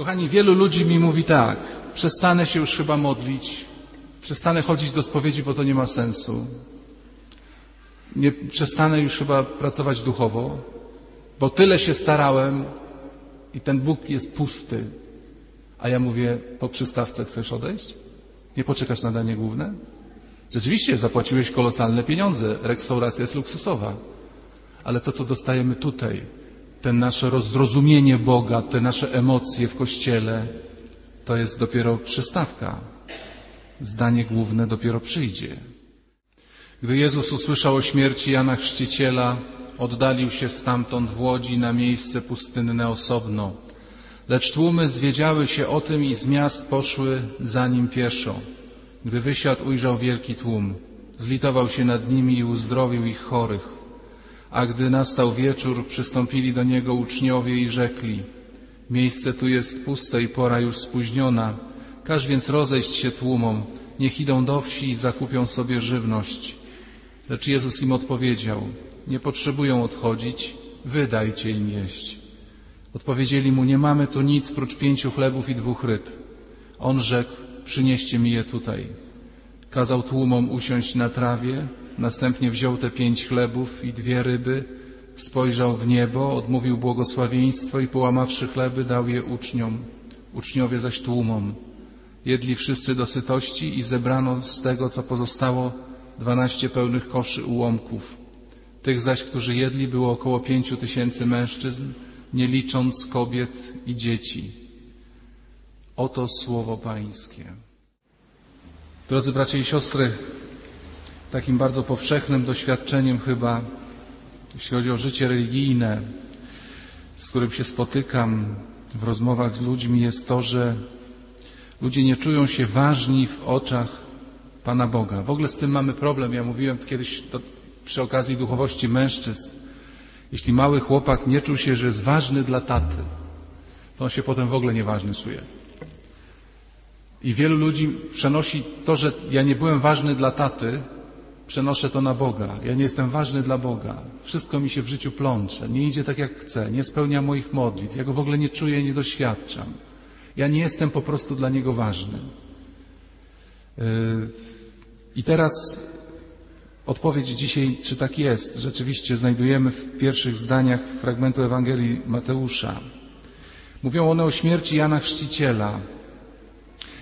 Kochani, wielu ludzi mi mówi tak, przestanę się już chyba modlić, przestanę chodzić do spowiedzi, bo to nie ma sensu. Nie przestanę już chyba pracować duchowo, bo tyle się starałem i ten Bóg jest pusty. A ja mówię, po przystawce chcesz odejść? Nie poczekasz na danie główne? Rzeczywiście zapłaciłeś kolosalne pieniądze, restauracja jest luksusowa, ale to, co dostajemy tutaj, ten nasze rozrozumienie Boga, te nasze emocje w Kościele, to jest dopiero przystawka. Zdanie główne dopiero przyjdzie. Gdy Jezus usłyszał o śmierci Jana Chrzciciela, oddalił się stamtąd w łodzi na miejsce pustynne osobno. Lecz tłumy zwiedziały się o tym i z miast poszły za nim pieszo. Gdy wysiadł, ujrzał wielki tłum. Zlitował się nad nimi i uzdrowił ich chorych. A gdy nastał wieczór, przystąpili do niego uczniowie i rzekli: Miejsce tu jest puste i pora już spóźniona. Każ więc rozejść się tłumom, niech idą do wsi i zakupią sobie żywność. Lecz Jezus im odpowiedział: Nie potrzebują odchodzić, wydajcie im jeść. Odpowiedzieli mu: Nie mamy tu nic prócz pięciu chlebów i dwóch ryb. On rzekł: Przynieście mi je tutaj. Kazał tłumom usiąść na trawie, następnie wziął te pięć chlebów i dwie ryby, spojrzał w niebo, odmówił błogosławieństwo i połamawszy chleby dał je uczniom, uczniowie zaś tłumom. Jedli wszyscy do sytości i zebrano z tego, co pozostało, dwanaście pełnych koszy ułomków. Tych zaś, którzy jedli, było około pięciu tysięcy mężczyzn, nie licząc kobiet i dzieci. Oto słowo Pańskie. Drodzy bracia i siostry, takim bardzo powszechnym doświadczeniem chyba, jeśli chodzi o życie religijne, z którym się spotykam w rozmowach z ludźmi, jest to, że ludzie nie czują się ważni w oczach Pana Boga. W ogóle z tym mamy problem. Ja mówiłem kiedyś to przy okazji duchowości mężczyzn. Jeśli mały chłopak nie czuł się, że jest ważny dla taty, to on się potem w ogóle nieważny czuje. I wielu ludzi przenosi to, że ja nie byłem ważny dla taty, przenoszę to na Boga. Ja nie jestem ważny dla Boga. Wszystko mi się w życiu plącze. Nie idzie tak, jak chcę. Nie spełnia moich modlitw. Ja go w ogóle nie czuję, nie doświadczam. Ja nie jestem po prostu dla niego ważny. Yy, I teraz odpowiedź dzisiaj, czy tak jest, rzeczywiście znajdujemy w pierwszych zdaniach fragmentu Ewangelii Mateusza. Mówią one o śmierci Jana Chrzciciela.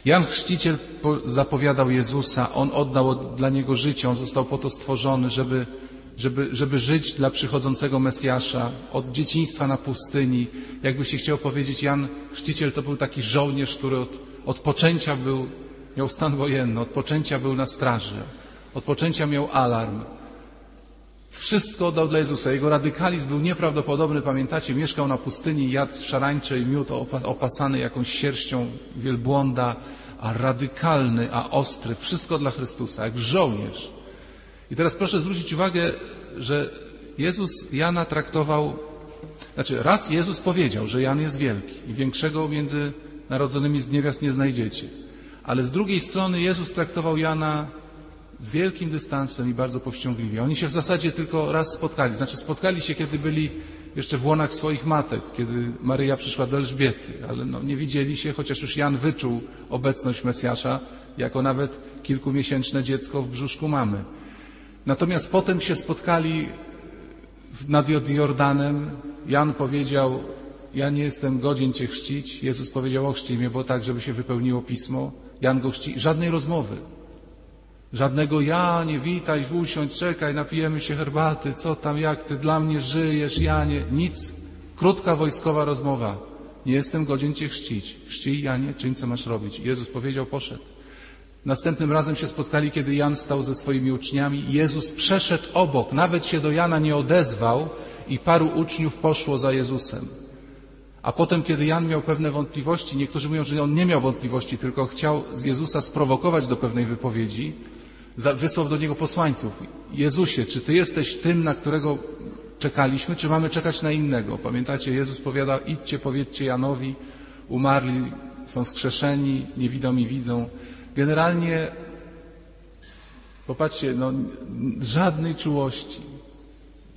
Jan Chrzciciel zapowiadał Jezusa, on oddał dla niego życie, on został po to stworzony, żeby, żeby, żeby żyć dla przychodzącego Mesjasza od dzieciństwa na pustyni. Jakby się chciał powiedzieć, Jan Chrzciciel to był taki żołnierz, który od, od poczęcia był, miał stan wojenny, od poczęcia był na straży, od poczęcia miał alarm. Wszystko oddał dla Jezusa. Jego radykalizm był nieprawdopodobny. Pamiętacie, mieszkał na pustyni, jadł szarańcze i miód opasany jakąś sierścią wielbłąda, a radykalny, a ostry. Wszystko dla Chrystusa, jak żołnierz. I teraz proszę zwrócić uwagę, że Jezus Jana traktował, znaczy raz Jezus powiedział, że Jan jest wielki i większego między narodzonymi z niewiast nie znajdziecie. Ale z drugiej strony Jezus traktował Jana z wielkim dystansem i bardzo powściągliwie. Oni się w zasadzie tylko raz spotkali. Znaczy spotkali się, kiedy byli jeszcze w łonach swoich matek, kiedy Maryja przyszła do Elżbiety, ale no, nie widzieli się, chociaż już Jan wyczuł obecność Mesjasza jako nawet kilkumiesięczne dziecko w brzuszku mamy. Natomiast potem się spotkali nad Jordanem. Jan powiedział, ja nie jestem godzien Cię chrzcić. Jezus powiedział, ochrzcij mnie, bo tak, żeby się wypełniło Pismo. Jan go chrzci. Żadnej rozmowy. Żadnego ja, nie witaj, usiądź, czekaj, napijemy się herbaty, co tam, jak ty dla mnie żyjesz, Janie. Nic. Krótka wojskowa rozmowa. Nie jestem godzien Cię chrzcić. Chrzcij, Janie, czyń, co masz robić. Jezus powiedział, poszedł. Następnym razem się spotkali, kiedy Jan stał ze swoimi uczniami. Jezus przeszedł obok, nawet się do Jana nie odezwał i paru uczniów poszło za Jezusem. A potem, kiedy Jan miał pewne wątpliwości, niektórzy mówią, że on nie miał wątpliwości, tylko chciał z Jezusa sprowokować do pewnej wypowiedzi, wysłał do niego posłańców. Jezusie, czy Ty jesteś tym, na którego czekaliśmy, czy mamy czekać na innego? Pamiętacie, Jezus powiada, idźcie, powiedzcie Janowi, umarli, są wskrzeszeni, niewidomi widzą. Generalnie, popatrzcie, no, żadnej czułości,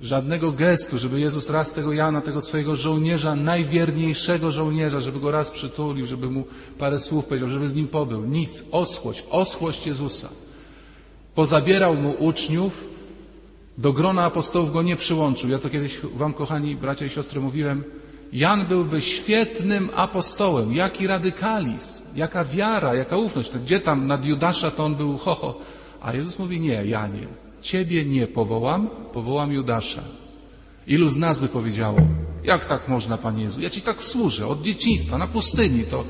żadnego gestu, żeby Jezus raz tego Jana, tego swojego żołnierza, najwierniejszego żołnierza, żeby go raz przytulił, żeby mu parę słów powiedział, żeby z nim pobył. Nic, oschłość, oschłość Jezusa. Pozabierał mu uczniów, do grona apostołów go nie przyłączył. Ja to kiedyś wam, kochani bracia i siostry, mówiłem. Jan byłby świetnym apostołem. Jaki radykalizm, jaka wiara, jaka ufność. Gdzie tam nad Judasza to on był hoho. A Jezus mówi, nie, Janie, ciebie nie powołam, powołam Judasza. Ilu z nas by powiedziało, jak tak można, Panie Jezu? Ja Ci tak służę, od dzieciństwa, na pustyni, to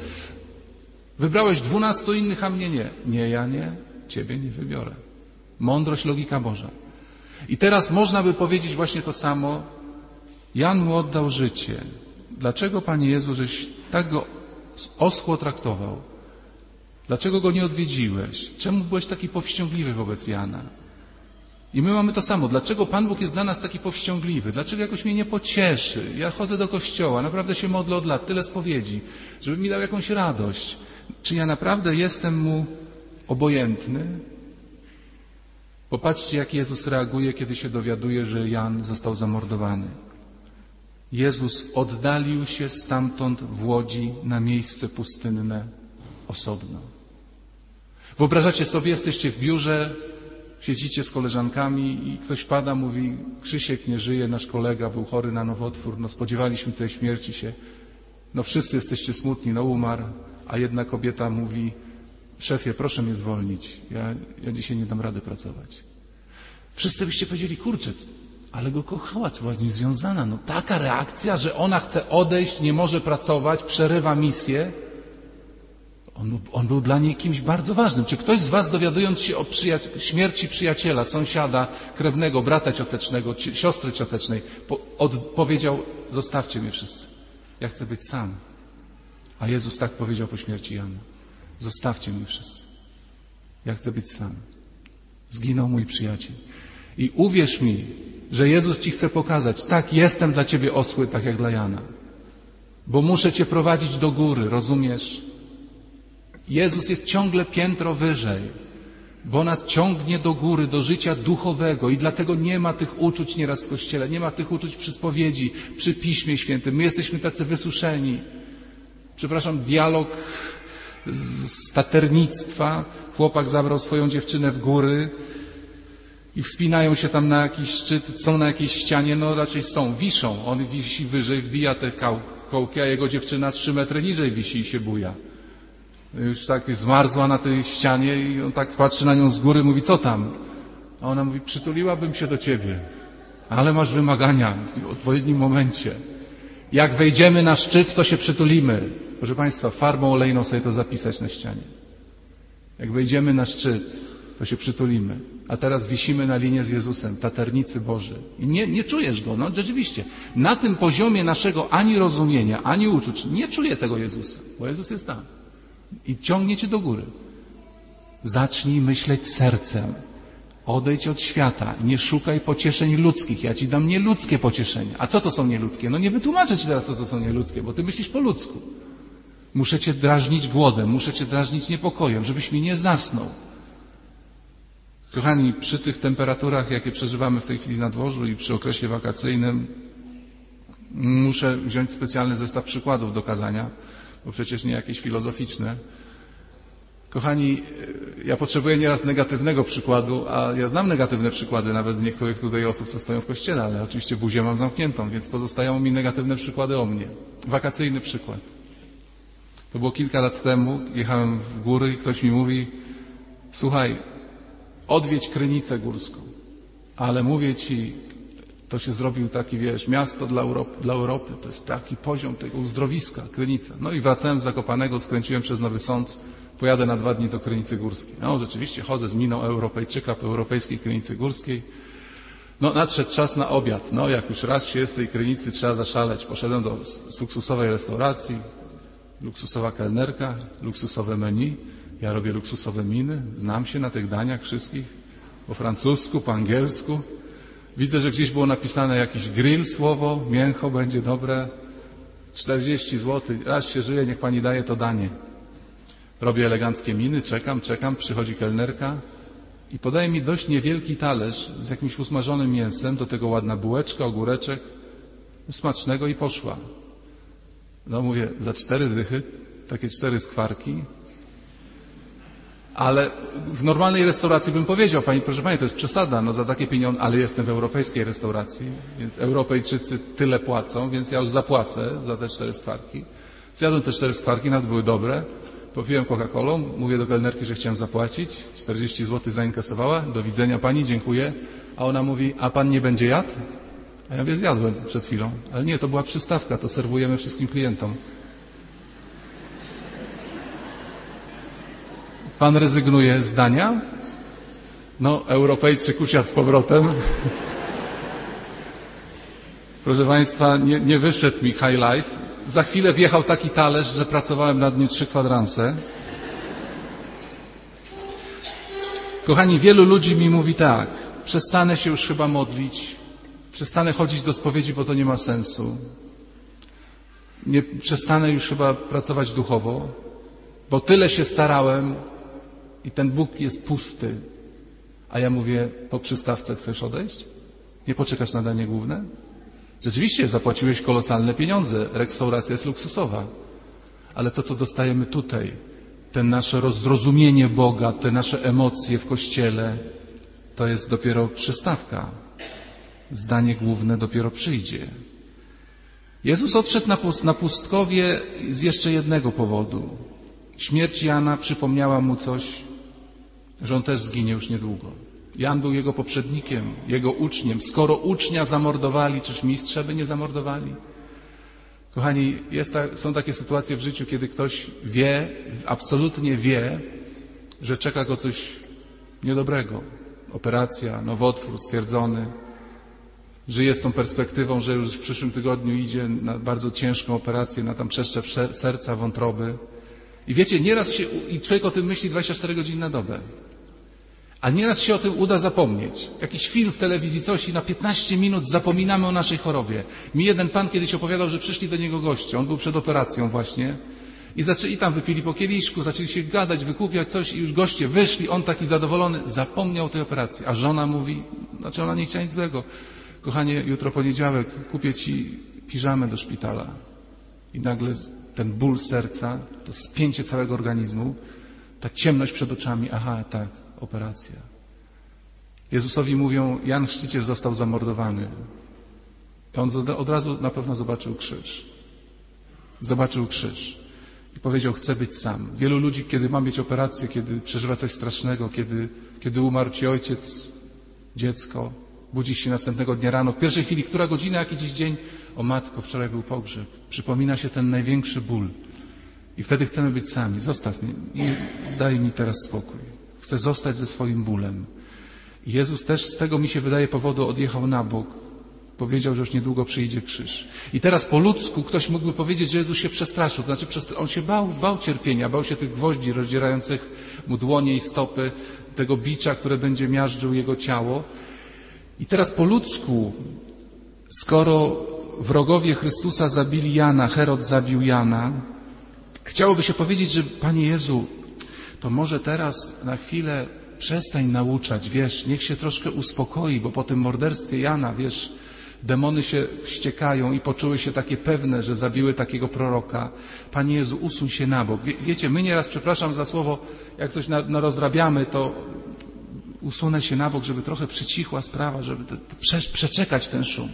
wybrałeś dwunastu innych, a mnie nie. Nie, Janie, Ciebie nie wybiorę. Mądrość, logika Boża. I teraz można by powiedzieć właśnie to samo. Jan mu oddał życie. Dlaczego, Panie Jezu, żeś tak go oschło traktował? Dlaczego go nie odwiedziłeś? Czemu byłeś taki powściągliwy wobec Jana? I my mamy to samo. Dlaczego Pan Bóg jest dla nas taki powściągliwy? Dlaczego jakoś mnie nie pocieszy? Ja chodzę do kościoła, naprawdę się modlę od lat, tyle spowiedzi, żeby mi dał jakąś radość. Czy ja naprawdę jestem mu obojętny? Popatrzcie, jak Jezus reaguje, kiedy się dowiaduje, że Jan został zamordowany. Jezus oddalił się stamtąd w łodzi na miejsce pustynne osobno. Wyobrażacie sobie, jesteście w biurze, siedzicie z koleżankami i ktoś pada, mówi Krzysiek nie żyje, nasz kolega był chory na nowotwór, no spodziewaliśmy tej śmierci się, no wszyscy jesteście smutni, no umarł, a jedna kobieta mówi szefie, proszę mnie zwolnić, ja, ja dzisiaj nie dam rady pracować. Wszyscy byście powiedzieli, kurczę, ale go kochała, była z nim związana. No taka reakcja, że ona chce odejść, nie może pracować, przerywa misję. On, on był dla niej kimś bardzo ważnym. Czy ktoś z Was, dowiadując się o przyja- śmierci przyjaciela, sąsiada, krewnego, brata ciotecznego, ci- siostry ciotecznej, po, powiedział: Zostawcie mnie wszyscy. Ja chcę być sam. A Jezus tak powiedział po śmierci Jana: Zostawcie mnie wszyscy. Ja chcę być sam. Zginął mój przyjaciel. I uwierz mi, że Jezus Ci chce pokazać: Tak, jestem dla Ciebie osły, tak jak dla Jana. Bo muszę Cię prowadzić do góry, rozumiesz? Jezus jest ciągle piętro wyżej, bo nas ciągnie do góry, do życia duchowego i dlatego nie ma tych uczuć nieraz w Kościele, nie ma tych uczuć przy spowiedzi, przy Piśmie Świętym. My jesteśmy tacy wysuszeni. Przepraszam, dialog z taternictwa. Chłopak zabrał swoją dziewczynę w góry i wspinają się tam na jakiś szczyt, są na jakiejś ścianie, no raczej są, wiszą. On wisi wyżej, wbija te kołki, a jego dziewczyna trzy metry niżej wisi i się buja już tak zmarzła na tej ścianie i on tak patrzy na nią z góry, mówi, co tam? A ona mówi, przytuliłabym się do ciebie, ale masz wymagania w odpowiednim momencie. Jak wejdziemy na szczyt, to się przytulimy. Proszę Państwa, farbą olejną sobie to zapisać na ścianie. Jak wejdziemy na szczyt, to się przytulimy. A teraz wisimy na linie z Jezusem, taternicy Boży. I nie, nie czujesz Go, no rzeczywiście. Na tym poziomie naszego ani rozumienia, ani uczuć nie czuję tego Jezusa, bo Jezus jest tam i ciągnie cię do góry. Zacznij myśleć sercem. Odejdź od świata. Nie szukaj pocieszeń ludzkich. Ja ci dam nieludzkie pocieszenia. A co to są nieludzkie? No nie wytłumaczę ci teraz, co to są nieludzkie, bo ty myślisz po ludzku. Muszę cię drażnić głodem, muszę cię drażnić niepokojem, żebyś mi nie zasnął. Kochani, przy tych temperaturach, jakie przeżywamy w tej chwili na dworzu i przy okresie wakacyjnym, muszę wziąć specjalny zestaw przykładów do kazania bo przecież nie jakieś filozoficzne. Kochani, ja potrzebuję nieraz negatywnego przykładu, a ja znam negatywne przykłady nawet z niektórych tutaj osób, co stoją w kościele, ale oczywiście buzię mam zamkniętą, więc pozostają mi negatywne przykłady o mnie. Wakacyjny przykład. To było kilka lat temu, jechałem w góry i ktoś mi mówi, słuchaj, odwiedź Krynicę Górską, ale mówię ci, to się zrobił taki, wiesz, miasto dla Europy, dla Europy. To jest taki poziom tego uzdrowiska, Krynica. No i wracałem z Zakopanego, skręciłem przez Nowy Sąd, pojadę na dwa dni do Krynicy Górskiej. No rzeczywiście, chodzę z miną Europejczyka po Europejskiej Krynicy Górskiej. No nadszedł czas na obiad. No jak już raz się jest w tej Krynicy, trzeba zaszaleć. Poszedłem do luksusowej restauracji, luksusowa kelnerka, luksusowe menu. Ja robię luksusowe miny, znam się na tych daniach wszystkich, po francusku, po angielsku. Widzę, że gdzieś było napisane jakiś grill słowo, mięcho będzie dobre. 40 zł, raz się żyje, niech pani daje to danie. Robię eleganckie miny, czekam, czekam, przychodzi kelnerka i podaje mi dość niewielki talerz z jakimś usmażonym mięsem, do tego ładna bułeczka, ogóreczek, smacznego i poszła. No mówię, za cztery dychy, takie cztery skwarki, ale w normalnej restauracji bym powiedział, pani, proszę pani, to jest przesada, no za takie pieniądze, ale jestem w europejskiej restauracji, więc Europejczycy tyle płacą, więc ja już zapłacę za te cztery skwarki. Zjadłem te cztery skwarki, nawet były dobre. Popiłem Coca-Colą, mówię do kelnerki, że chciałem zapłacić. 40 zł zainkasowała. Do widzenia pani, dziękuję. A ona mówi, a pan nie będzie jadł? A ja mówię, zjadłem przed chwilą. Ale nie, to była przystawka, to serwujemy wszystkim klientom. Pan rezygnuje z dania? No, Europejczyk usiadł z powrotem. Proszę Państwa, nie, nie wyszedł mi high life. Za chwilę wjechał taki talerz, że pracowałem nad nim trzy kwadranse. Kochani, wielu ludzi mi mówi tak, przestanę się już chyba modlić, przestanę chodzić do spowiedzi, bo to nie ma sensu. Nie, przestanę już chyba pracować duchowo, bo tyle się starałem i ten Bóg jest pusty. A ja mówię, po przystawce chcesz odejść? Nie poczekasz na danie główne? Rzeczywiście zapłaciłeś kolosalne pieniądze, restauracja jest luksusowa, ale to, co dostajemy tutaj, te nasze rozrozumienie Boga, te nasze emocje w Kościele, to jest dopiero przystawka. Zdanie główne dopiero przyjdzie. Jezus odszedł na, pust na pustkowie z jeszcze jednego powodu. Śmierć Jana przypomniała mu coś, że on też zginie już niedługo. Jan był jego poprzednikiem, jego uczniem. Skoro ucznia zamordowali, czyż mistrza by nie zamordowali? Kochani, ta, są takie sytuacje w życiu, kiedy ktoś wie, absolutnie wie, że czeka go coś niedobrego. Operacja, nowotwór stwierdzony. Żyje z tą perspektywą, że już w przyszłym tygodniu idzie na bardzo ciężką operację, na tam przeszczep serca, wątroby. I wiecie, nieraz się, i człowiek o tym myśli 24 godziny na dobę. A nieraz się o tym uda zapomnieć. Jakiś film w telewizji, coś i na 15 minut zapominamy o naszej chorobie. Mi jeden pan kiedyś opowiadał, że przyszli do niego goście. On był przed operacją właśnie. I, zaczęli, tam wypili po kieliszku, zaczęli się gadać, wykupiać coś i już goście wyszli. On taki zadowolony, zapomniał tej operacji. A żona mówi, znaczy ona nie chciała nic złego. Kochanie, jutro poniedziałek, kupię ci piżamę do szpitala. I nagle ten ból serca, to spięcie całego organizmu, ta ciemność przed oczami, aha, tak, operacja. Jezusowi mówią, Jan Chrzciciel został zamordowany. I on od razu na pewno zobaczył krzyż. Zobaczył krzyż. I powiedział, chcę być sam. Wielu ludzi, kiedy ma mieć operację, kiedy przeżywa coś strasznego, kiedy, kiedy umarł ci ojciec, dziecko, budzi się następnego dnia rano, w pierwszej chwili, która godzina, jaki dziś dzień, o matko, wczoraj był pogrzeb. Przypomina się ten największy ból. I wtedy chcemy być sami. Zostaw mnie i daj mi teraz spokój. Chcę zostać ze swoim bólem. Jezus też z tego mi się wydaje powodu odjechał na bok. Powiedział, że już niedługo przyjdzie krzyż. I teraz po ludzku ktoś mógłby powiedzieć, że Jezus się przestraszył. To znaczy, on się bał, bał cierpienia, bał się tych gwoździ rozdzierających mu dłonie i stopy, tego bicza, które będzie miażdżył jego ciało. I teraz po ludzku, skoro wrogowie Chrystusa zabili Jana, Herod zabił Jana, chciałoby się powiedzieć, że Panie Jezu, to może teraz na chwilę przestań nauczać, wiesz, niech się troszkę uspokoi, bo po tym morderstwie Jana, wiesz, demony się wściekają i poczuły się takie pewne, że zabiły takiego proroka. Panie Jezu, usuń się na bok. Wie, wiecie, my nieraz, przepraszam za słowo, jak coś na, rozrabiamy, to usunę się na bok, żeby trochę przycichła sprawa, żeby te, te, prze, przeczekać ten szum.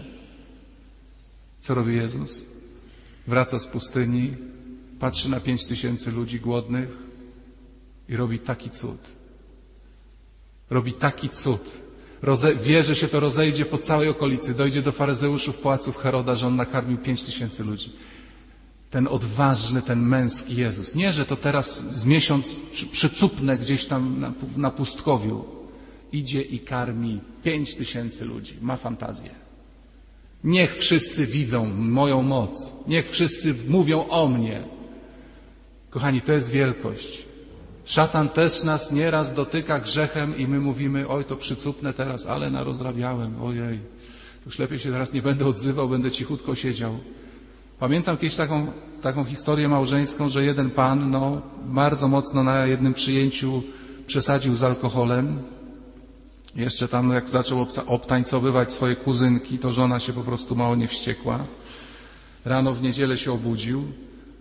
Co robi Jezus? Wraca z pustyni, patrzy na pięć tysięcy ludzi głodnych i robi taki cud. Robi taki cud. Roze, wie, że się to rozejdzie po całej okolicy. Dojdzie do faryzeuszów, płaców Heroda, że on nakarmił pięć tysięcy ludzi. Ten odważny, ten męski Jezus. Nie, że to teraz z miesiąc przycupnę gdzieś tam na, na pustkowiu. Idzie i karmi pięć tysięcy ludzi. Ma fantazję. Niech wszyscy widzą moją moc. Niech wszyscy mówią o mnie. Kochani, to jest wielkość. Szatan też nas nieraz dotyka grzechem i my mówimy, oj, to przycupnę teraz, ale narozrabiałem, ojej. Już lepiej się teraz nie będę odzywał, będę cichutko siedział. Pamiętam kiedyś taką, taką historię małżeńską, że jeden pan, no, bardzo mocno na jednym przyjęciu przesadził z alkoholem Jeszcze tam, jak zaczął obtańcowywać swoje kuzynki, to żona się po prostu mało nie wściekła. Rano w niedzielę się obudził,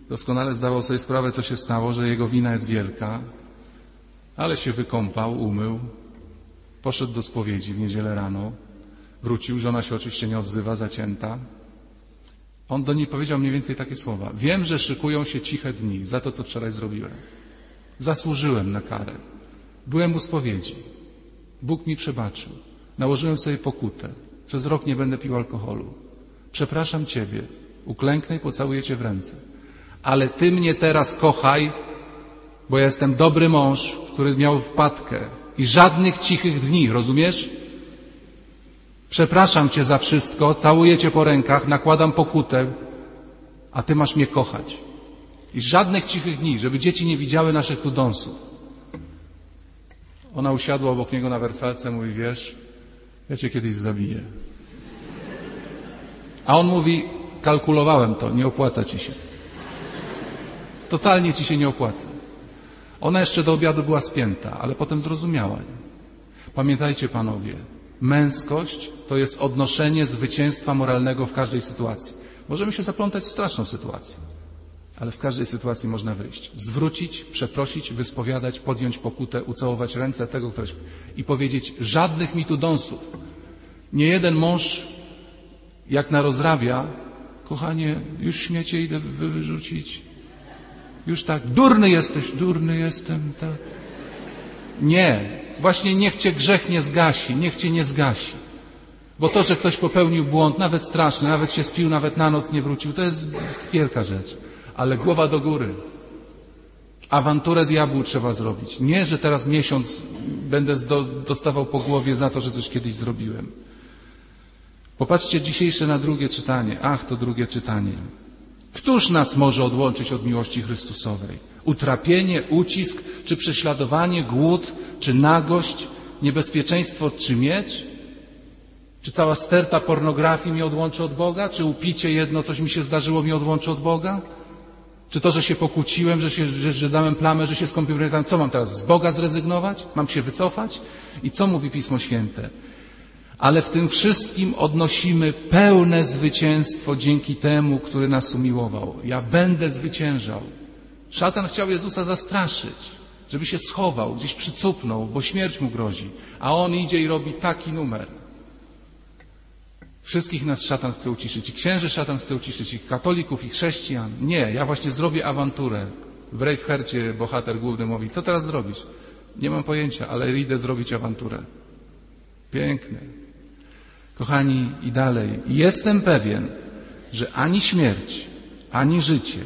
doskonale zdawał sobie sprawę, co się stało, że jego wina jest wielka, ale się wykąpał, umył, poszedł do spowiedzi w niedzielę rano, wrócił, żona się oczywiście nie odzywa, zacięta. On do niej powiedział mniej więcej takie słowa. Wiem, że szykują się ciche dni za to, co wczoraj zrobiłem. Zasłużyłem na karę. Byłem u spowiedzi. Bóg mi przebaczył. Nałożyłem sobie pokutę. Przez rok nie będę pił alkoholu. Przepraszam Ciebie. Uklęknę i pocałuję Cię w ręce. Ale Ty mnie teraz kochaj, bo ja jestem dobry mąż, który miał wpadkę i żadnych cichych dni, rozumiesz? Przepraszam Cię za wszystko, całuję Cię po rękach, nakładam pokutę, a Ty masz mnie kochać. I żadnych cichych dni, żeby dzieci nie widziały naszych tu dąsów. Ona usiadła obok niego na wersalce, mówi, wiesz, ja Cię kiedyś zabiję. A on mówi, kalkulowałem to, nie opłaca Ci się. Totalnie Ci się nie opłaca. Ona jeszcze do obiadu była spięta, ale potem zrozumiała. Nie? Pamiętajcie, panowie, męskość to jest odnoszenie zwycięstwa moralnego w każdej sytuacji. Możemy się zaplątać w straszną sytuację, ale z każdej sytuacji można wyjść. Zwrócić, przeprosić, wyspowiadać, podjąć pokutę, ucałować ręce tego, ktoś i powiedzieć żadnych mi tu dąsów. Nie jeden mąż, jak narozrabia, kochanie, już śmiecie idę wy- wyrzucić. Już tak, durny jesteś, durny jestem, tak. Nie, właśnie niech cię grzech nie zgasi, niech cię nie zgasi. Bo to, że ktoś popełnił błąd, nawet straszny, nawet się spił, nawet na noc nie wrócił, to jest, wielka rzecz. Ale głowa do góry. Awanturę diabłu trzeba zrobić. Nie, że teraz miesiąc będę dostawał po głowie za to, że coś kiedyś zrobiłem. Popatrzcie dzisiejsze na drugie czytanie. Ach, to drugie czytanie. Któż nas może odłączyć od miłości Chrystusowej? Utrapienie, ucisk, czy prześladowanie, głód, czy nagość, niebezpieczeństwo, czy miecz? Czy cała sterta pornografii mnie odłączy od Boga? Czy upicie jedno, coś mi się zdarzyło, mnie odłączy od Boga? Czy to, że się pokłóciłem, że, się, że, że dałem plamę, że się skompromitowałem, co mam teraz? Z Boga zrezygnować? Mam się wycofać? I co mówi Pismo Święte? Ale w tym wszystkim odnosimy pełne zwycięstwo dzięki temu, który nas umiłował. Ja będę zwyciężał. Szatan chciał Jezusa zastraszyć, żeby się schował, gdzieś przycupnął, bo śmierć mu grozi. A on idzie i robi taki numer. Wszystkich nas szatan chce uciszyć. I księży szatan chce uciszyć, i katolików, i chrześcijan. Nie, ja właśnie zrobię awanturę. W Braveheartie bohater główny mówi, co teraz zrobić? Nie mam pojęcia, ale idę zrobić awanturę. Piękny. Kochani, i dalej. Jestem pewien, że ani śmierć, ani życie,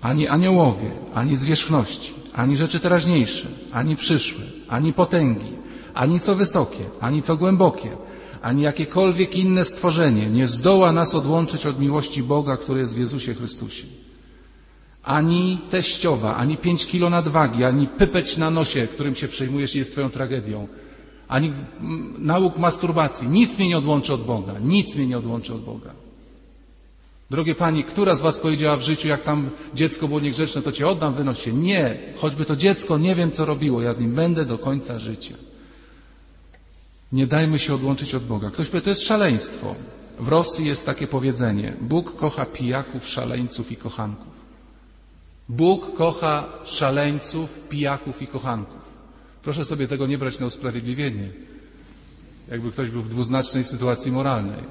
ani aniołowie, ani zwierzchności, ani rzeczy teraźniejsze, ani przyszłe, ani potęgi, ani co wysokie, ani co głębokie, ani jakiekolwiek inne stworzenie nie zdoła nas odłączyć od miłości Boga, który jest w Jezusie Chrystusie. Ani teściowa, ani pięć kilo nadwagi, ani pypeć na nosie, którym się przejmujesz i jest twoją tragedią, ani nauk masturbacji. Nic mnie nie odłączy od Boga. Nic mnie nie odłączy od Boga. Drogie Pani, która z Was powiedziała w życiu, jak tam dziecko było niegrzeczne, to Cię oddam, wynoś się. Nie. Choćby to dziecko nie wiem, co robiło. Ja z nim będę do końca życia. Nie dajmy się odłączyć od Boga. Ktoś powie, to jest szaleństwo. W Rosji jest takie powiedzenie. Bóg kocha pijaków, szaleńców i kochanków. Bóg kocha szaleńców, pijaków i kochanków. Proszę sobie tego nie brać na usprawiedliwienie, jakby ktoś był w dwuznacznej sytuacji moralnej,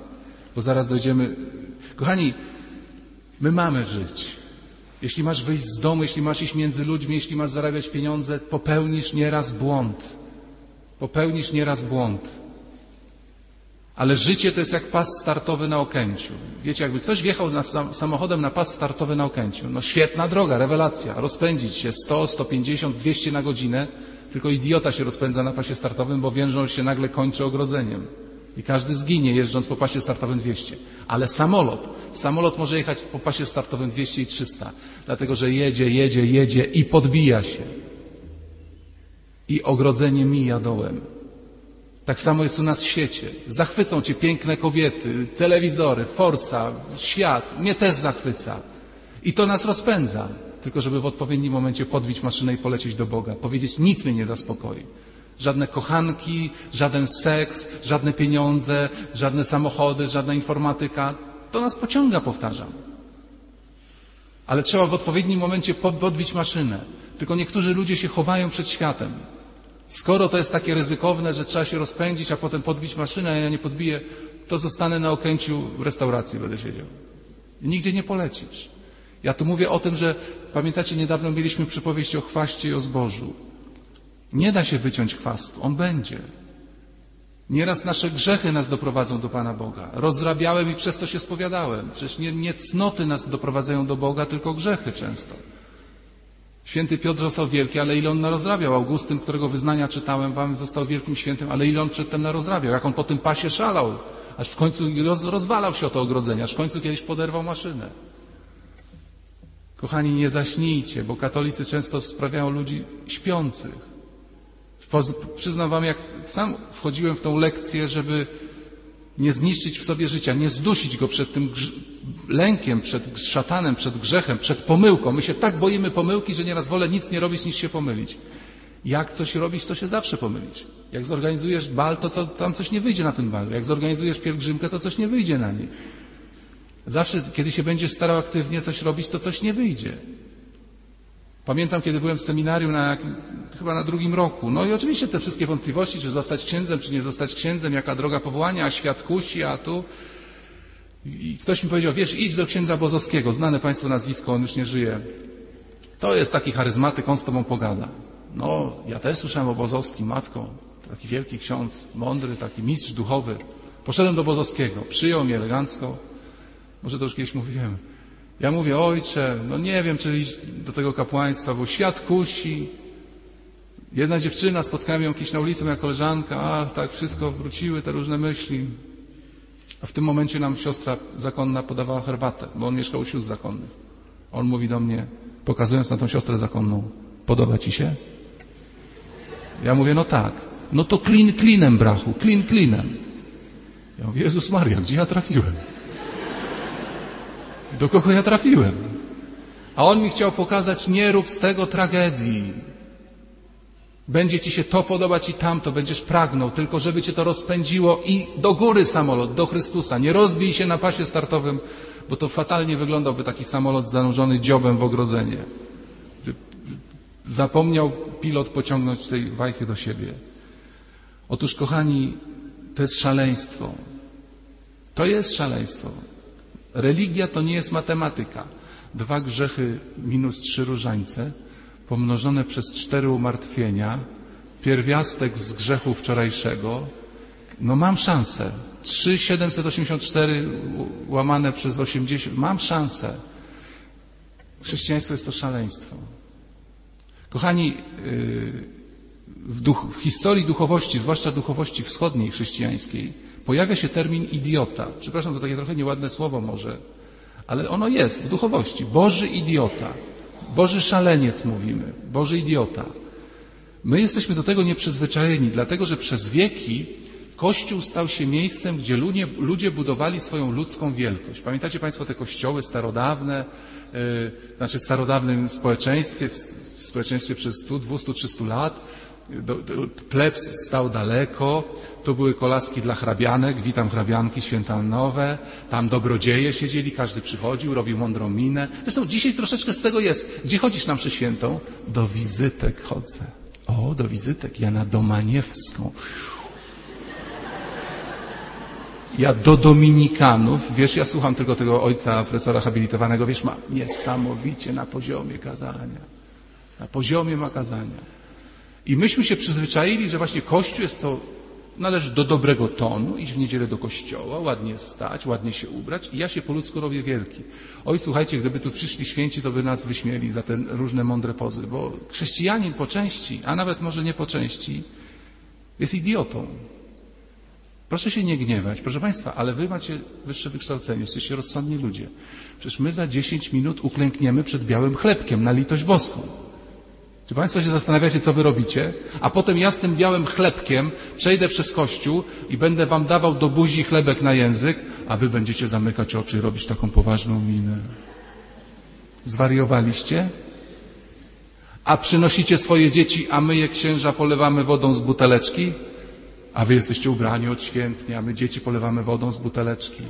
bo zaraz dojdziemy. Kochani, my mamy żyć. Jeśli masz wyjść z domu, jeśli masz iść między ludźmi, jeśli masz zarabiać pieniądze, popełnisz nieraz błąd. Popełnisz nieraz błąd. Ale życie to jest jak pas startowy na Okęciu. Wiecie, jakby ktoś wjechał na sam, samochodem na pas startowy na Okęciu, no świetna droga, rewelacja, rozpędzić się 100, 150, 200 na godzinę, tylko idiota się rozpędza na pasie startowym, bo wie, że on się nagle kończy ogrodzeniem. I każdy zginie jeżdżąc po pasie startowym 200. Ale samolot, samolot może jechać po pasie startowym 200 i 300, dlatego że jedzie, jedzie, jedzie i podbija się. I ogrodzenie mija dołem. Tak samo jest u nas w świecie. Zachwycą cię piękne kobiety, telewizory, forsa, świat. Mnie też zachwyca. I to nas rozpędza. Tylko żeby w odpowiednim momencie podbić maszynę i polecieć do Boga. Powiedzieć, nic mnie nie zaspokoi. Żadne kochanki, żaden seks, żadne pieniądze, żadne samochody, żadna informatyka. To nas pociąga, powtarzam. Ale trzeba w odpowiednim momencie podbić maszynę. Tylko niektórzy ludzie się chowają przed światem. Skoro to jest takie ryzykowne, że trzeba się rozpędzić, a potem podbić maszynę, a ja nie podbiję, to zostanę na Okęciu w restauracji, będę siedział. Nigdzie nie polecisz. Ja tu mówię o tym, że pamiętacie, niedawno mieliśmy przypowieść o chwaście i o zbożu. Nie da się wyciąć chwastu, on będzie. Nieraz nasze grzechy nas doprowadzą do Pana Boga. Rozrabiałem i przez to się spowiadałem. Przecież nie, nie cnoty nas doprowadzają do Boga, tylko grzechy często. Święty Piotr został wielki, ale ile on narozrabiał? Augustyn, którego wyznania czytałem wam, został wielkim świętym, ale ile on przedtem narozrabiał? Jak on po tym pasie szalał, aż w końcu roz, rozwalał się o to ogrodzenie, aż w końcu kiedyś poderwał maszynę. Kochani, nie zaśnijcie, bo katolicy często sprawiają ludzi śpiących. Przyznam wam, jak sam wchodziłem w tą lekcję, żeby nie zniszczyć w sobie życia, nie zdusić go przed tym lękiem, przed szatanem, przed grzechem, przed pomyłką. My się tak boimy pomyłki, że nieraz wolę nic nie robić, niż się pomylić. Jak coś robić, to się zawsze pomylić. Jak zorganizujesz bal, to, to tam coś nie wyjdzie na tym balu. Jak zorganizujesz pielgrzymkę, to coś nie wyjdzie na niej. Zawsze, kiedy się będziesz starał aktywnie coś robić, to coś nie wyjdzie. Pamiętam, kiedy byłem w seminarium na, chyba na drugim roku. No i oczywiście te wszystkie wątpliwości, czy zostać księdzem, czy nie zostać księdzem, jaka droga powołania, a świat kusi, a tu. I ktoś mi powiedział, wiesz, idź do księdza Bozowskiego, znane państwo nazwisko, on już nie żyje. To jest taki charyzmatyk, on z tobą pogada. No, ja też słyszałem o Bozowskim, matko, taki wielki ksiądz, mądry, taki mistrz duchowy. Poszedłem do Bozowskiego, przyjął mnie elegancko. Może to już kiedyś mówiłem. Ja mówię, ojcze, no nie wiem, czy iść do tego kapłaństwa, bo świat kusi. Jedna dziewczyna, spotkałem ją kiedyś na ulicy, moja koleżanka, a tak wszystko, wróciły te różne myśli. A w tym momencie nam siostra zakonna podawała herbatę, bo on mieszkał u sióstr zakonnych. On mówi do mnie, pokazując na tą siostrę zakonną, podoba ci się? Ja mówię, no tak. No to klin klinem, brachu, klin klinem. Ja mówię, Jezus Maria, gdzie ja trafiłem? Do kogo ja trafiłem? A on mi chciał pokazać, nie rób z tego tragedii. Będzie ci się to podobać i tamto, będziesz pragnął, tylko żeby cię to rozpędziło i do góry samolot, do Chrystusa. Nie rozbij się na pasie startowym, bo to fatalnie wyglądałby taki samolot zanurzony dziobem w ogrodzenie. Zapomniał pilot pociągnąć tej wajchy do siebie. Otóż, kochani, to jest szaleństwo. To jest szaleństwo. Religia to nie jest matematyka. Dwa grzechy minus trzy różańce pomnożone przez cztery umartwienia, pierwiastek z grzechu wczorajszego, no mam szansę. 3,784 łamane przez 80, mam szansę. Chrześcijaństwo jest to szaleństwo. Kochani, yy, w, duch, w historii duchowości, zwłaszcza duchowości wschodniej chrześcijańskiej, pojawia się termin idiota. Przepraszam, to takie trochę nieładne słowo może, ale ono jest w duchowości. Boży idiota. Boży szaleniec mówimy. Boży idiota. My jesteśmy do tego nieprzyzwyczajeni, dlatego że przez wieki Kościół stał się miejscem, gdzie ludzie, ludzie budowali swoją ludzką wielkość. Pamiętacie Państwo te kościoły starodawne, yy, znaczy w starodawnym społeczeństwie, w, w społeczeństwie przez 100, 200, 300 lat, plebs stał daleko, tu były kolaski dla hrabianek, witam hrabianki świętanowe, tam dobrodzieje siedzieli, każdy przychodził, robił mądrą minę. Zresztą dzisiaj troszeczkę z tego jest. Gdzie chodzisz na mszy świętą? Do wizytek chodzę. O, do wizytek. Ja na Domaniewską. Ja do Dominikanów, wiesz, ja słucham tylko tego ojca profesora habilitowanego, wiesz, ma niesamowicie na poziomie kazania. Na poziomie ma kazania. I myśmy się przyzwyczaili, że właśnie Kościół jest to, należy do dobrego tonu, iść w niedzielę do kościoła, ładnie stać, ładnie się ubrać i ja się po ludzku robię wielki. Oj, słuchajcie, gdyby tu przyszli święci, to by nas wyśmieli za te różne mądre pozy, bo chrześcijanin po części, a nawet może nie po części, jest idiotą. Proszę się nie gniewać, proszę Państwa, ale Wy macie wyższe wykształcenie, jesteście rozsądni ludzie. Przecież my za 10 minut uklękniemy przed białym chlebkiem na litość boską. Czy Państwo się zastanawiacie, co Wy robicie? A potem ja z tym białym chlebkiem przejdę przez kościół i będę Wam dawał do buzi chlebek na język, a Wy będziecie zamykać oczy i robić taką poważną minę. Zwariowaliście? A przynosicie swoje dzieci, a my je księża polewamy wodą z buteleczki? A wy jesteście ubrani odświętnie, a my dzieci polewamy wodą z buteleczki.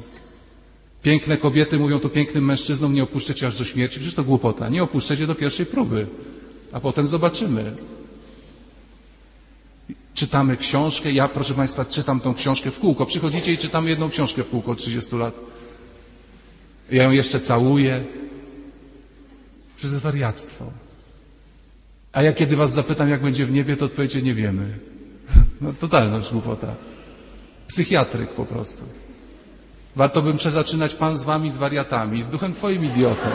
Piękne kobiety mówią to pięknym mężczyznom, nie opuszczę cię aż do śmierci. Przecież to głupota. Nie opuszczę cię do pierwszej próby, a potem zobaczymy. Czytamy książkę. Ja, proszę Państwa, czytam tą książkę w kółko. Przychodzicie i czytamy jedną książkę w kółko od 30 lat. Ja ją jeszcze całuję. Przez wariactwo. A ja kiedy Was zapytam, jak będzie w niebie, to odpowiecie, nie wiemy. No totalna głupota. Psychiatryk po prostu. Warto bym przezaczynać Pan z Wami, z wariatami, z duchem Twoim idiotą.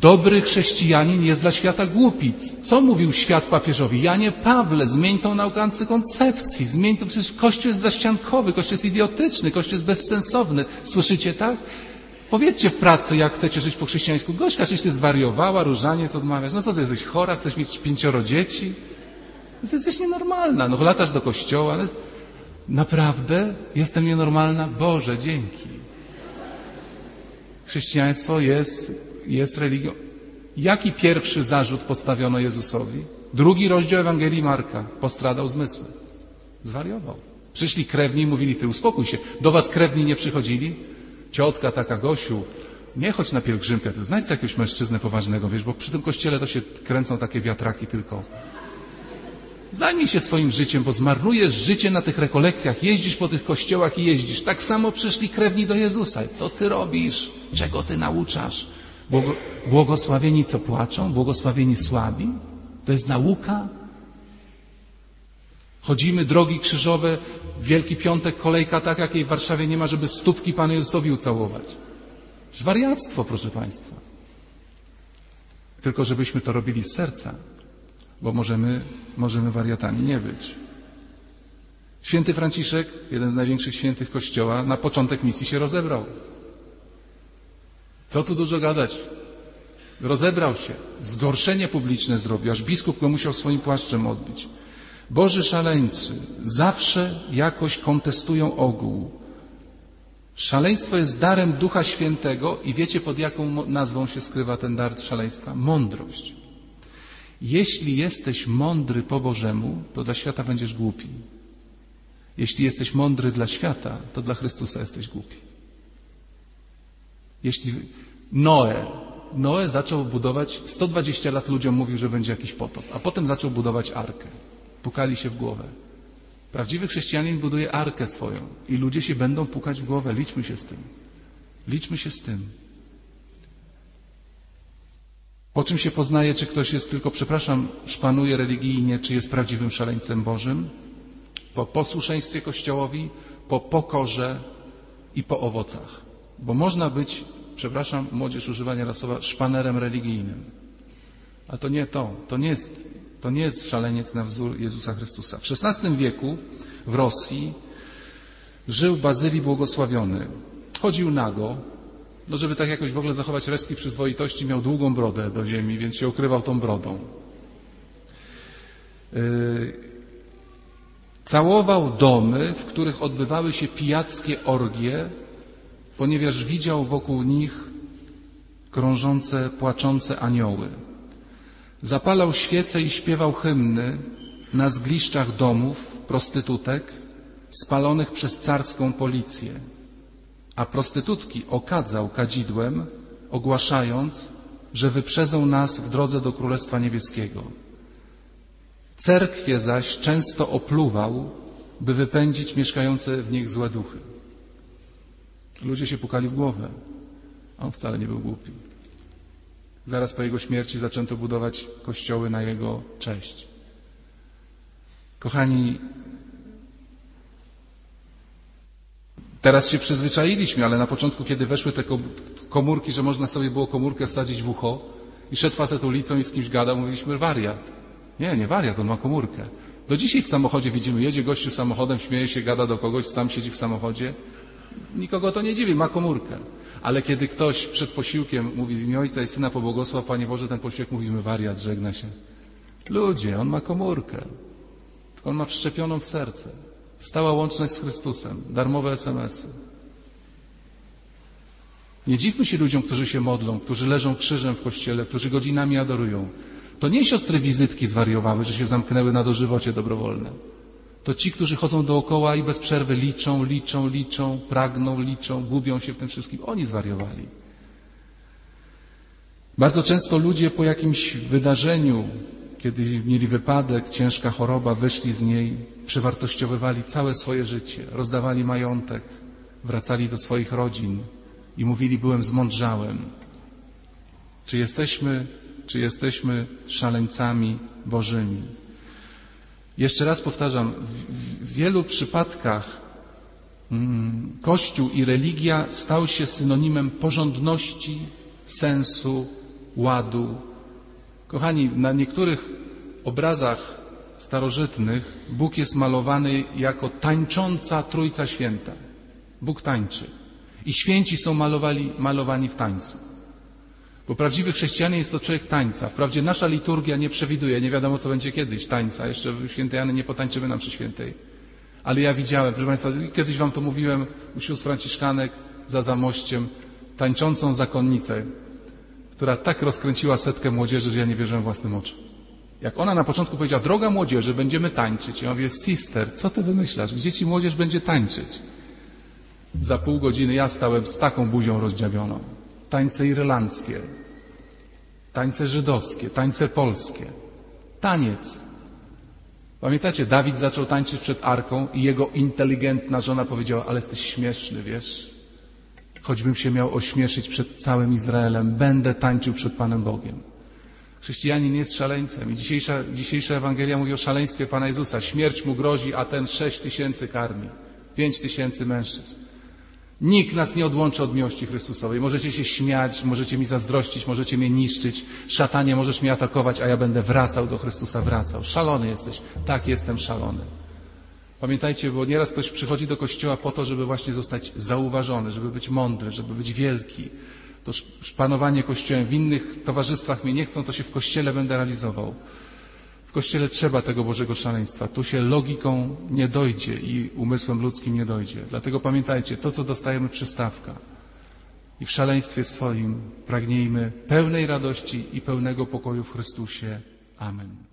Dobry chrześcijanin jest dla świata głupi. Co mówił świat papieżowi? Janie Pawle, zmień tą naukę antykoncepcji, zmień to, przecież Kościół jest zaściankowy, Kościół jest idiotyczny, Kościół jest bezsensowny. Słyszycie tak? Powiedzcie w pracy, jak chcecie żyć po chrześcijańsku. Gośka, czyś ty zwariowała, różaniec odmawiasz. No co, ty jesteś chora, chcesz mieć pięcioro dzieci? Ty jesteś nienormalna. No latasz do kościoła. No, naprawdę jestem nienormalna? Boże, dzięki. Chrześcijaństwo jest, jest religią. Jaki pierwszy zarzut postawiono Jezusowi? Drugi rozdział Ewangelii Marka. Postradał zmysły. Zwariował. Przyszli krewni i mówili, ty uspokój się. Do was krewni nie przychodzili? Ciotka taka, Gosiu, nie chodź na pielgrzymkę, to znajdź jakiegoś mężczyznę poważnego, wiesz, bo przy tym kościele to się kręcą takie wiatraki tylko. Zajmij się swoim życiem, bo zmarnujesz życie na tych rekolekcjach, jeździsz po tych kościołach i jeździsz. Tak samo przyszli krewni do Jezusa. Co ty robisz? Czego ty nauczasz? Błogo, błogosławieni co płaczą? Błogosławieni słabi? To jest nauka? Chodzimy drogi krzyżowe, Wielki Piątek, kolejka tak, jakiej w Warszawie nie ma, żeby stópki Panu Jezusowi ucałować. Wariactwo, proszę Państwa. Tylko żebyśmy to robili z serca, bo możemy, możemy wariatami nie być. Święty Franciszek, jeden z największych świętych Kościoła, na początek misji się rozebrał. Co tu dużo gadać? Rozebrał się. Zgorszenie publiczne zrobił, aż biskup go musiał swoim płaszczem odbić. Boży szaleńcy zawsze jakoś kontestują ogół. Szaleństwo jest darem Ducha Świętego i wiecie pod jaką nazwą się skrywa ten dar szaleństwa? Mądrość. Jeśli jesteś mądry po Bożemu, to dla świata będziesz głupi. Jeśli jesteś mądry dla świata, to dla Chrystusa jesteś głupi. Jeśli Noe, Noe zaczął budować, 120 lat ludziom mówił, że będzie jakiś potop, a potem zaczął budować arkę pukali się w głowę. Prawdziwy chrześcijanin buduje arkę swoją i ludzie się będą pukać w głowę. Liczmy się z tym. Liczmy się z tym. Po czym się poznaje, czy ktoś jest tylko, przepraszam, szpanuje religijnie, czy jest prawdziwym szaleńcem Bożym? Po posłuszeństwie Kościołowi, po pokorze i po owocach. Bo można być, przepraszam, młodzież używania rasowa, szpanerem religijnym. Ale to nie to. To nie jest to nie jest szaleniec na wzór Jezusa Chrystusa. W XVI wieku w Rosji żył Bazylii Błogosławiony. Chodził nago, no żeby tak jakoś w ogóle zachować resztki przyzwoitości, miał długą brodę do ziemi, więc się ukrywał tą brodą. Yy, całował domy, w których odbywały się pijackie orgie, ponieważ widział wokół nich krążące, płaczące anioły. Zapalał świece i śpiewał hymny na zgliszczach domów prostytutek spalonych przez carską policję, a prostytutki okadzał kadzidłem, ogłaszając, że wyprzedzą nas w drodze do Królestwa Niebieskiego. Cerkwie zaś często opluwał, by wypędzić mieszkające w nich złe duchy. Ludzie się pukali w głowę, on wcale nie był głupi. Zaraz po jego śmierci zaczęto budować kościoły na jego cześć. Kochani, teraz się przyzwyczailiśmy, ale na początku, kiedy weszły te komórki, że można sobie było komórkę wsadzić w ucho i szedł facet ulicą i z kimś gadał, mówiliśmy wariat. Nie, nie wariat, on ma komórkę. Do dzisiaj w samochodzie widzimy, jedzie gościu samochodem, śmieje się, gada do kogoś, sam siedzi w samochodzie. Nikogo to nie dziwi, ma komórkę. Ale kiedy ktoś przed posiłkiem mówi w imię Ojca i Syna pobłogosław Panie Boże, ten posiłek mówimy wariat, żegna się. Ludzie, on ma komórkę. On ma wszczepioną w serce. Stała łączność z Chrystusem. Darmowe SMS-y. Nie dziwmy się ludziom, którzy się modlą, którzy leżą krzyżem w kościele, którzy godzinami adorują. To nie siostry wizytki zwariowały, że się zamknęły na dożywocie dobrowolne. To ci, którzy chodzą dookoła i bez przerwy liczą, liczą, liczą, pragną, liczą, gubią się w tym wszystkim. Oni zwariowali. Bardzo często ludzie po jakimś wydarzeniu, kiedy mieli wypadek, ciężka choroba, wyszli z niej, przewartościowywali całe swoje życie, rozdawali majątek, wracali do swoich rodzin i mówili: Byłem zmądrzałem. Czy jesteśmy, czy jesteśmy szaleńcami Bożymi? Jeszcze raz powtarzam, w, wielu przypadkach mm, Kościół i religia stał się synonimem porządności, sensu, ładu. Kochani, na niektórych obrazach starożytnych Bóg jest malowany jako tańcząca Trójca Święta. Bóg tańczy. I święci są malowali, malowani w tańcu. Bo prawdziwy chrześcijanin jest to człowiek tańca. Wprawdzie nasza liturgia nie przewiduje, nie wiadomo co będzie kiedyś, tańca. Jeszcze w świętej Jany nie potańczymy nam przy świętej. Ale ja widziałem, proszę Państwa, kiedyś Wam to mówiłem u sióstr franciszkanek za zamościem, tańczącą zakonnicę, która tak rozkręciła setkę młodzieży, że ja nie wierzyłem własnym oczom. Jak ona na początku powiedziała, droga młodzieży, będziemy tańczyć. Ja mówię, sister, co ty wymyślasz? Gdzie ci młodzież będzie tańczyć? Za pół godziny ja stałem z taką buzią rozdziawioną. Tańce irlandzkie, tańce żydowskie, tańce polskie. Taniec. Pamiętacie, Dawid zaczął tańczyć przed arką i jego inteligentna żona powiedziała, ale jesteś śmieszny, wiesz? Choćbym się miał ośmieszyć przed całym Izraelem, będę tańczył przed Panem Bogiem. Chrześcijanin jest szaleńcem i dzisiejsza, dzisiejsza Ewangelia mówi o szaleństwie Pana Jezusa. Śmierć mu grozi, a ten sześć tysięcy karmi. Pięć tysięcy mężczyzn. Nikt nas nie odłączy od miłości Chrystusowej. Możecie się śmiać, możecie mi zazdrościć, możecie mnie niszczyć. Szatanie, możesz mnie atakować, a ja będę wracał do Chrystusa, wracał. Szalony jesteś. Tak, jestem szalony. Pamiętajcie, bo nieraz ktoś przychodzi do kościoła po to, żeby właśnie zostać zauważony, żeby być mądry, żeby być wielki. To szpanowanie kościołem w innych towarzystwach mnie nie chcą, to się w kościele będę realizował. W kościele trzeba tego Bożego szaleństwa. Tu się logiką nie dojdzie i umysłem ludzkim nie dojdzie. Dlatego pamiętajcie, to co dostajemy przystawka. I w szaleństwie swoim pragnijmy pełnej radości i pełnego pokoju w Chrystusie. Amen.